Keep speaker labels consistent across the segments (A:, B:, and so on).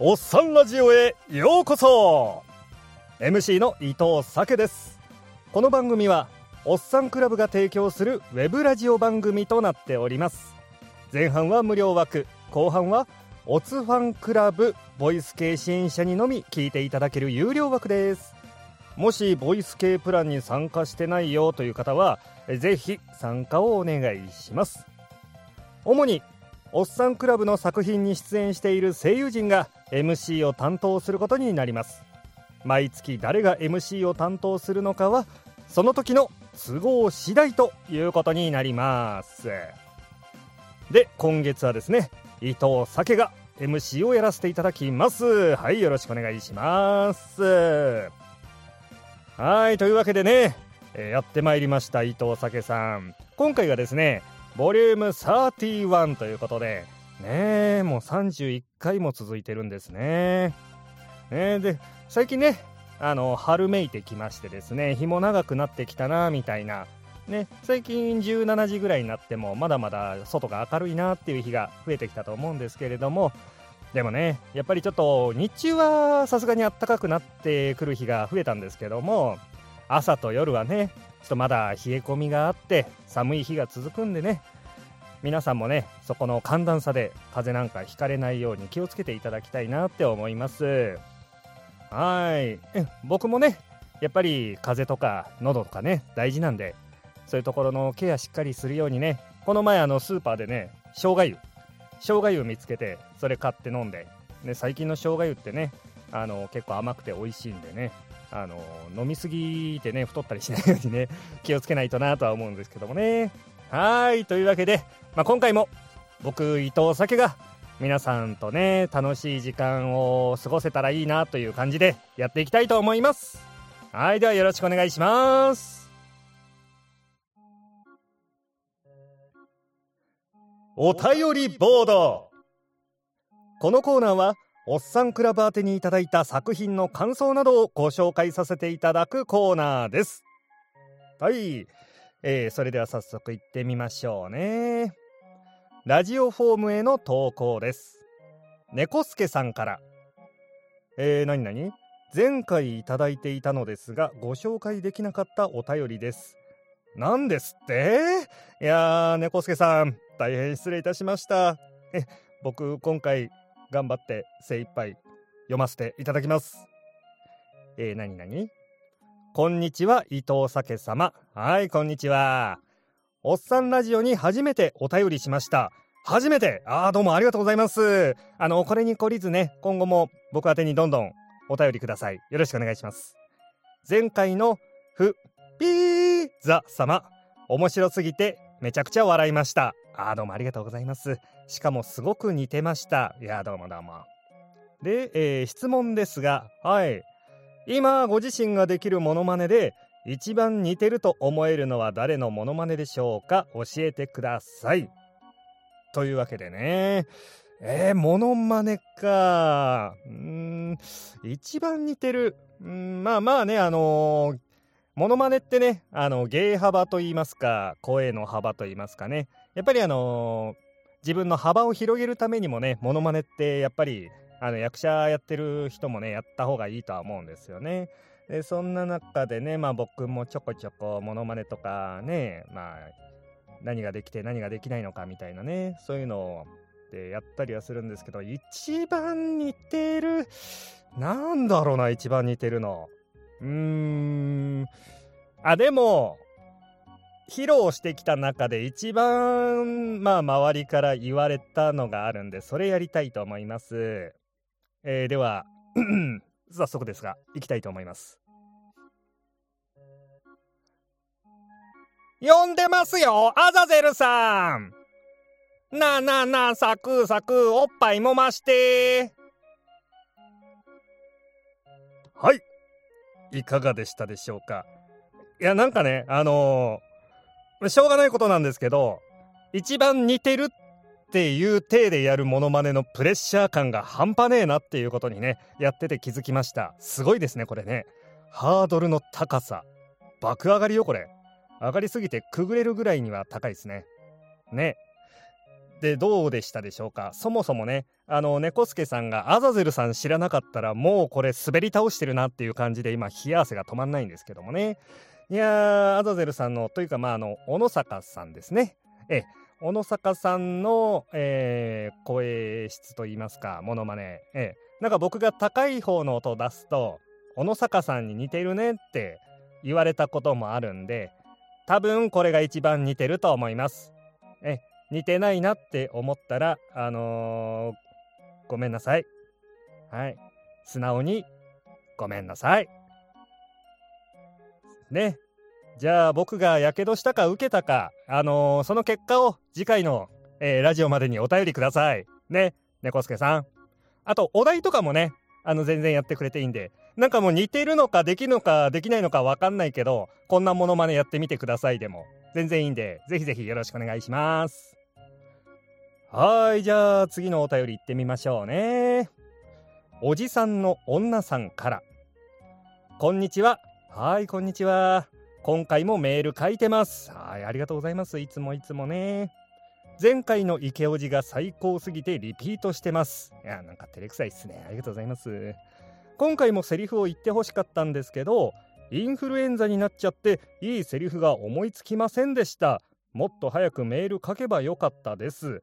A: おっさんラジオへようこそ。MC の伊藤酒です。この番組はおっさんクラブが提供するウェブラジオ番組となっております。前半は無料枠後半はオツファンクラブボイス系支援者にのみ聞いていただける有料枠です。もしボイス系プランに参加してないよという方はぜひ参加をお願いします。主におっさんクラブの作品に出演している声優陣が MC を担当することになります。毎月誰が MC を担当するのかはその時の都合次第ということになります。で今月はですね伊藤酒が MC をやらせていただきます。はいよろしくお願いします。はいというわけでね、え、やってまいりました伊藤酒さん。今回がですねボリューム31ということでねえもう31回も続いてるんですね。ねで最近ねあの春めいてきましてですね日も長くなってきたなみたいな。ね最近17時ぐらいになってもまだまだ外が明るいなっていう日が増えてきたと思うんですけれども。でもねやっぱりちょっと日中はさすがに暖かくなってくる日が増えたんですけども朝と夜はねちょっとまだ冷え込みがあって寒い日が続くんでね。皆さんもねそこの寒暖差で風邪なんかひかれないように気をつけていただきたいなって思います。はい。僕もねやっぱり風邪とか喉とかね大事なんでそういうところのケアしっかりするようにねこの前あのスーパーでね生姜湯生姜湯見つけてそれ買って飲んでで最近の生姜湯ってねあの結構甘くて美味しいんでねあの飲みすぎてね太ったりしないようにね 気をつけないとなとは思うんですけどもね。はいというわけで、まあ、今回も僕伊藤酒が皆さんとね楽しい時間を過ごせたらいいなという感じでやっていきたいと思います。はいではよろしくお願いします。お便りボード。このコーナーはおっさんクラブ宛てにいただいた作品の感想などをご紹介させていただくコーナーです。はい、えー、それでは早速行ってみましょうね。ラジオフォームへの投稿です。猫助さんから。えー、なになに前回いただいていたのですがご紹介できなかったお便りです。何ですって？いやー猫助さん大変失礼いたしました。え僕今回頑張って精一杯読ませていただきます。えー、なになにこんにちは伊藤酒様。はいこんにちは。おっさんラジオに初めてお便りしました。初めて。ああどうもありがとうございます。あのこれに懲りずね今後も僕宛てにどんどんお便りください。よろしくお願いします。前回のふピーザ様。面白すぎてめちゃくちゃ笑いました。あどうもありがとうございます。しかもすごく似てました。いやどうもどうも。で、えー、質問ですがはい。今ご自身ができるモノマネで一番似てると思えるのは誰のモノマネでしょうか？教えてください。というわけでね。えー、モノマネか。うん。一番似てる。うんまあまあねあのー、モノマネってねあの芸幅と言いますか声の幅と言いますかね。やっぱりあの、自分の幅を広げるためにもねモノマネってやっぱりあの役者やってる人もねやった方がいいとは思うんですよね。でそんな中でね、まあ、僕もちょこちょこモノマネとかね、まあ、何ができて何ができないのかみたいなねそういうのをでやったりはするんですけど一番似てるなんだろうな一番似てるのうーんあでも披露してきた中で一番まあ周りから言われたのがあるんでそれやりたいと思います、えー、では 早速ですが行きたいと思います。呼んでますよアザゼルさん。なあなあなあサクサクおっぱいもまして。はい。いかがでしたでしょうか？いやなんかねあのー、しょうがないことなんですけど一番似てるっていう体でやるモノマネのプレッシャー感が半端ねえなっていうことにねやってて気づきました。すごいですねこれね。ハードルの高さ。爆上がりよこれ。上がりすぎてくぐれるぐらいには高いですね。ね。ってどうでしたでしょうか？そもそもねあの猫助さんがアザゼルさん知らなかったらもうこれ滑り倒してるなっていう感じで今冷や汗が止まんないんですけどもね。いやーアザゼルさんのというかまああの小野坂さんですね。え小野坂さんの、えー、声質といいますかモノマネ。えなんか僕が高い方の音を出すと小野坂さんに似てるねって言われたこともあるんで多分これが一番似てると思います。え似てないなって思ったらあのー、ごめんなさい。はい。素直にごめんなさい。ね。じゃあ僕がやけどしたか受けたかあのー、その結果を次回の、えー、ラジオまでにお便りください。ね。猫助さん。あとお題とかもねあの全然やってくれていいんでなんかもう似てるのかできるのかできないのか分かんないけどこんなものまねやってみてくださいでも全然いいんでぜひぜひよろしくお願いします。はいじゃあ次のお便り行ってみましょうね。おじさんの女さんから。こんにちは。はいこんにちは。今回もメール書いてます。はいありがとうございます。いつもいつもね。前回の池おじが最高すぎてリピートしてます。いやなんか照れくさいっすね。ありがとうございます。今回もセリフを言ってほしかったんですけどインフルエンザになっちゃっていいセリフが思いつきませんでした。もっと早くメール書けばよかったです。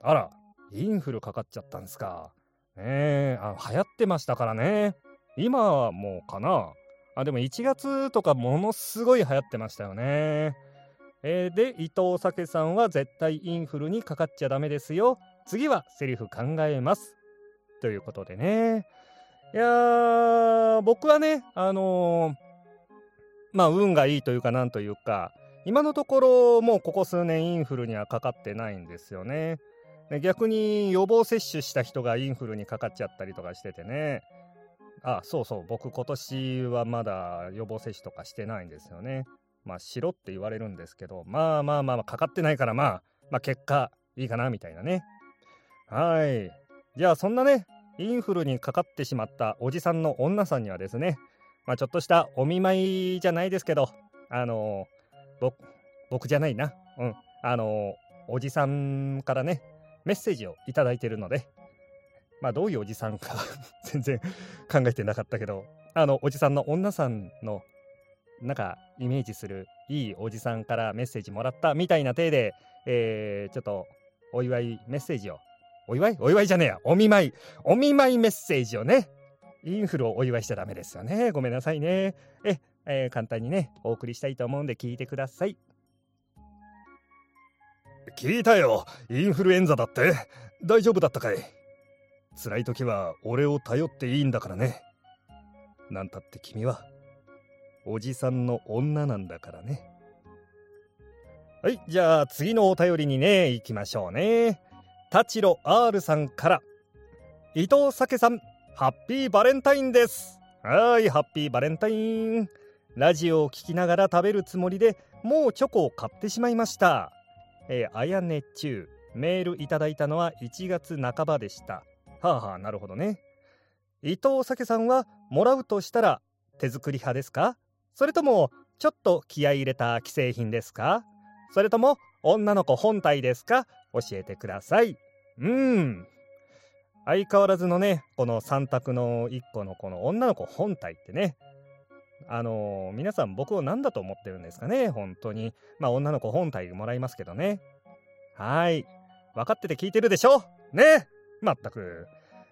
A: あらインフルかかっちゃったんですか。ねえあ流行ってましたからね。今はもうかな。あでも1月とかものすごい流行ってましたよね。えー、で伊藤酒さんは絶対インフルにかかっちゃダメですよ。次はセリフ考えます。ということでね。いや僕はねあのー、まあ運がいいというかなんというか今のところもうここ数年インフルにはかかってないんですよね。逆に予防接種した人がインフルにかかっちゃったりとかしててね。あそうそう。僕今年はまだ予防接種とかしてないんですよね。まあしろって言われるんですけどまあまあまあ、かかってないからまあまあ結果いいかなみたいなね。はい。じゃあそんなねインフルにかかってしまったおじさんの女さんにはですねまあちょっとしたお見舞いじゃないですけどあのー、僕じゃないな。うん。あのー、おじさんからねメッセージを頂いてるので、まあどういうおじさんか 全然考えてなかったけど、あの、おじさんの女さんの、なんかイメージするいいおじさんからメッセージもらったみたいな体で、えー、ちょっとお祝いメッセージを、お祝い？お祝いじゃねえや、お見舞い、お見舞いメッセージをね、インフルをお祝いしちゃダメですよね。ごめんなさいね。え、えー、簡単にね、お送りしたいと思うんで聞いてください。
B: 聞いたよ。インフルエンザだって。大丈夫だったかい？辛い時は俺を頼っていいんだからね。なんたって君はおじさんの女なんだからね。
A: はいじゃあ次のお便りにね行きましょうね。タロ R さんから。伊藤酒さんハッピーバレンタインです。はいハッピーバレンタイン。ラジオを聴きながら食べるつもりでもうチョコを買ってしまいました。えー、あやねちゅう。メールいただいたのは1月半ばでした。はあはあなるほどね。伊藤酒さんはもらうとしたら手作り派ですか？それともちょっと気合い入れた既製品ですか？それとも女の子本体ですか？教えてください。うん。相変わらずのねこの3択の1個のこの女の子本体ってね。あのー、皆さん僕を何だと思ってるんですかね？本当に。まあ女の子本体もらいますけどね。はい。分かってて聞いてるでしょ？ね。まったく。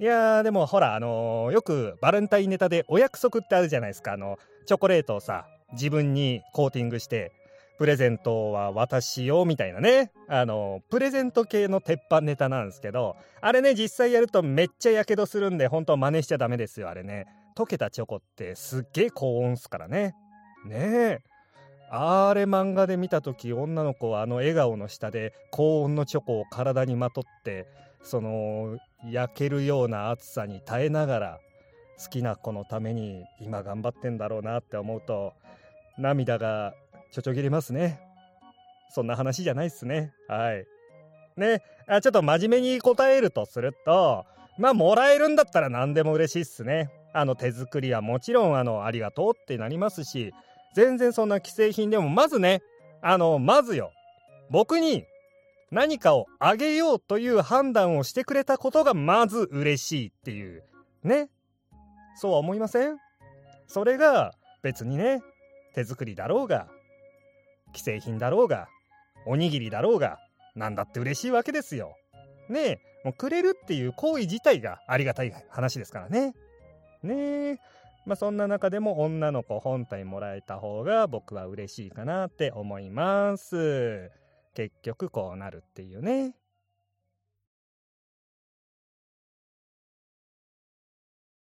A: いやーでもほらあのー、よくバレンタインネタでお約束ってあるじゃないですか。あの、チョコレートをさ、自分にコーティングして、プレゼントは私よみたいなね。あの、プレゼント系の鉄板ネタなんですけど、あれね、実際やるとめっちゃやけどするんで、本当真似しちゃダメですよ、あれね。溶けたチョコってすっげえ高温っすからね。ねえ。あれ漫画で見た時女の子はあの笑顔の下で高温のチョコを体にまとってその焼けるような暑さに耐えながら好きな子のために今頑張ってんだろうなって思うと涙がちょちょぎれますね。そんな話じゃないっすね。はい。ね。あちょっと真面目に答えるとするとまあもらえるんだったら何でも嬉しいっすね。あの手作りはもちろんあのありがとうってなりますし全然そんな既製品でもまずねあのまずよ。僕に何かをあげようという判断をしてくれたことがまず嬉しいっていうねそうは思いません？それが別にね手作りだろうが既製品だろうがおにぎりだろうが何だって嬉しいわけですよ。ねえもうくれるっていう行為自体がありがたい話ですからね。ねえまあそんな中でも女の子本体もらえた方が僕は嬉しいかなって思います。結局こうなるっていうね。